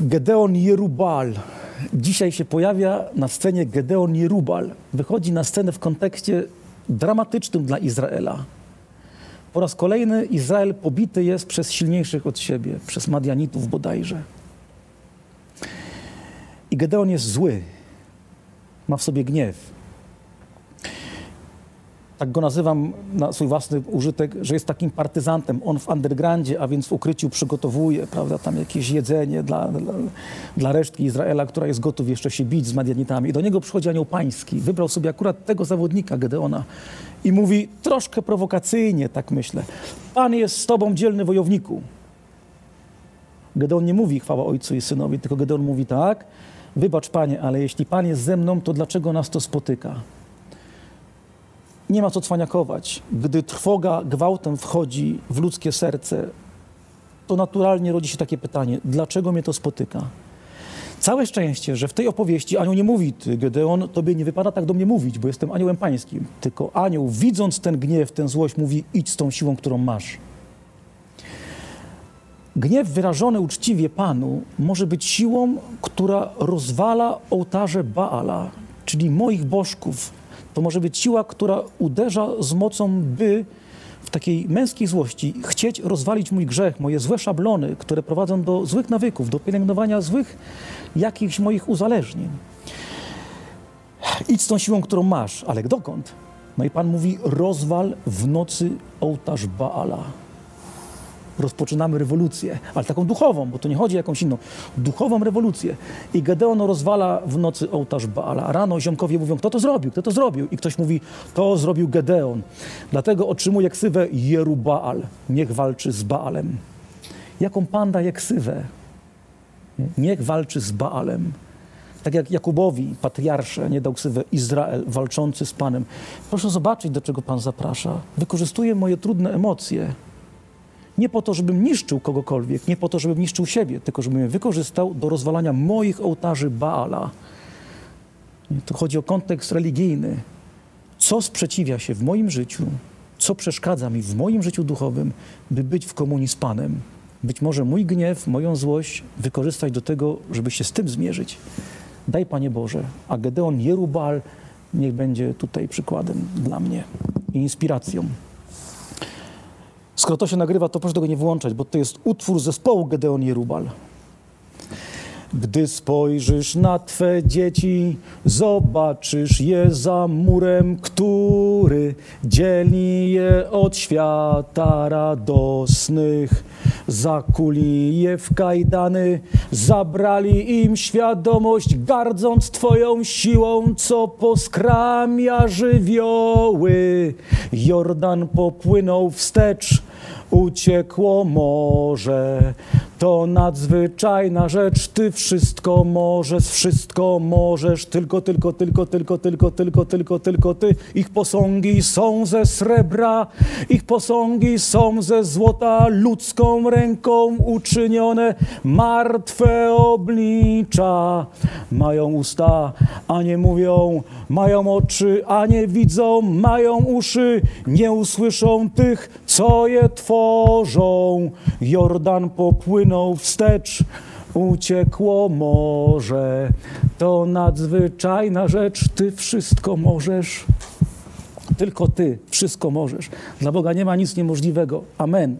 Gedeon Jerubal. Dzisiaj się pojawia na scenie Gedeon Jerubal. Wychodzi na scenę w kontekście dramatycznym dla Izraela. Po raz kolejny Izrael pobity jest przez silniejszych od siebie, przez Madianitów bodajże. I Gedeon jest zły. Ma w sobie gniew. Tak go nazywam na swój własny użytek, że jest takim partyzantem. On w undergroundzie, a więc w ukryciu przygotowuje, prawda, tam jakieś jedzenie dla, dla, dla resztki Izraela, która jest gotów jeszcze się bić z Madianitami. I do niego przychodzi anioł pański. Wybrał sobie akurat tego zawodnika, Gedeona. I mówi troszkę prowokacyjnie, tak myślę. Pan jest z tobą, dzielny wojowniku. Gedeon nie mówi chwała ojcu i synowi, tylko Gedeon mówi tak, wybacz panie, ale jeśli pan jest ze mną, to dlaczego nas to spotyka? Nie ma co cwaniakować. Gdy trwoga gwałtem wchodzi w ludzkie serce, to naturalnie rodzi się takie pytanie, dlaczego mnie to spotyka? Całe szczęście, że w tej opowieści anioł nie mówi, ty Gedeon, tobie nie wypada tak do mnie mówić, bo jestem aniołem pańskim. Tylko anioł, widząc ten gniew, tę złość, mówi, idź z tą siłą, którą masz. Gniew wyrażony uczciwie Panu może być siłą, która rozwala ołtarze Baala, czyli moich bożków. To może być siła, która uderza z mocą, by w takiej męskiej złości chcieć rozwalić mój grzech, moje złe szablony, które prowadzą do złych nawyków, do pielęgnowania złych jakichś moich uzależnień. Idź z tą siłą, którą masz, ale dokąd? No i Pan mówi, rozwal w nocy ołtarz Baala rozpoczynamy rewolucję, ale taką duchową, bo to nie chodzi o jakąś inną, duchową rewolucję. I Gedeon rozwala w nocy ołtarz Baala. Rano ziomkowie mówią, kto to zrobił, kto to zrobił? I ktoś mówi, to zrobił Gedeon. Dlatego otrzymuje ksywę Jerubaal. Niech walczy z Baalem. Jaką pan daje ksywę? Niech walczy z Baalem. Tak jak Jakubowi, patriarsze, nie dał ksywę Izrael, walczący z Panem. Proszę zobaczyć, do czego Pan zaprasza. Wykorzystuje moje trudne emocje nie po to, żebym niszczył kogokolwiek, nie po to, żebym niszczył siebie, tylko żebym je wykorzystał do rozwalania moich ołtarzy Baala. Tu chodzi o kontekst religijny. Co sprzeciwia się w moim życiu, co przeszkadza mi w moim życiu duchowym, by być w komunii z Panem. Być może mój gniew, moją złość wykorzystać do tego, żeby się z tym zmierzyć. Daj Panie Boże, a Gedeon Jerubal niech będzie tutaj przykładem dla mnie i inspiracją. Skoro to się nagrywa, to proszę tego nie włączać, bo to jest utwór zespołu Gedeon Jerubal. Gdy spojrzysz na Twe dzieci, zobaczysz je za murem, który dzieli je od świata radosnych. Zakuli je w kajdany, zabrali im świadomość, gardząc Twoją siłą, co poskramia żywioły. Jordan popłynął wstecz, uciekło morze. To nadzwyczajna rzecz, Ty wszystko możesz, wszystko możesz, tylko, tylko, tylko, tylko, tylko, tylko, tylko, tylko Ty. Ich posągi są ze srebra, ich posągi są ze złota, ludzką ręką uczynione, martwe oblicza. Mają usta, a nie mówią, mają oczy, a nie widzą, mają uszy, nie usłyszą tych, co je tworzą. Jordan popłynął wstecz, uciekło morze. To nadzwyczajna rzecz, Ty wszystko możesz. Tylko Ty wszystko możesz. Dla Boga nie ma nic niemożliwego. Amen.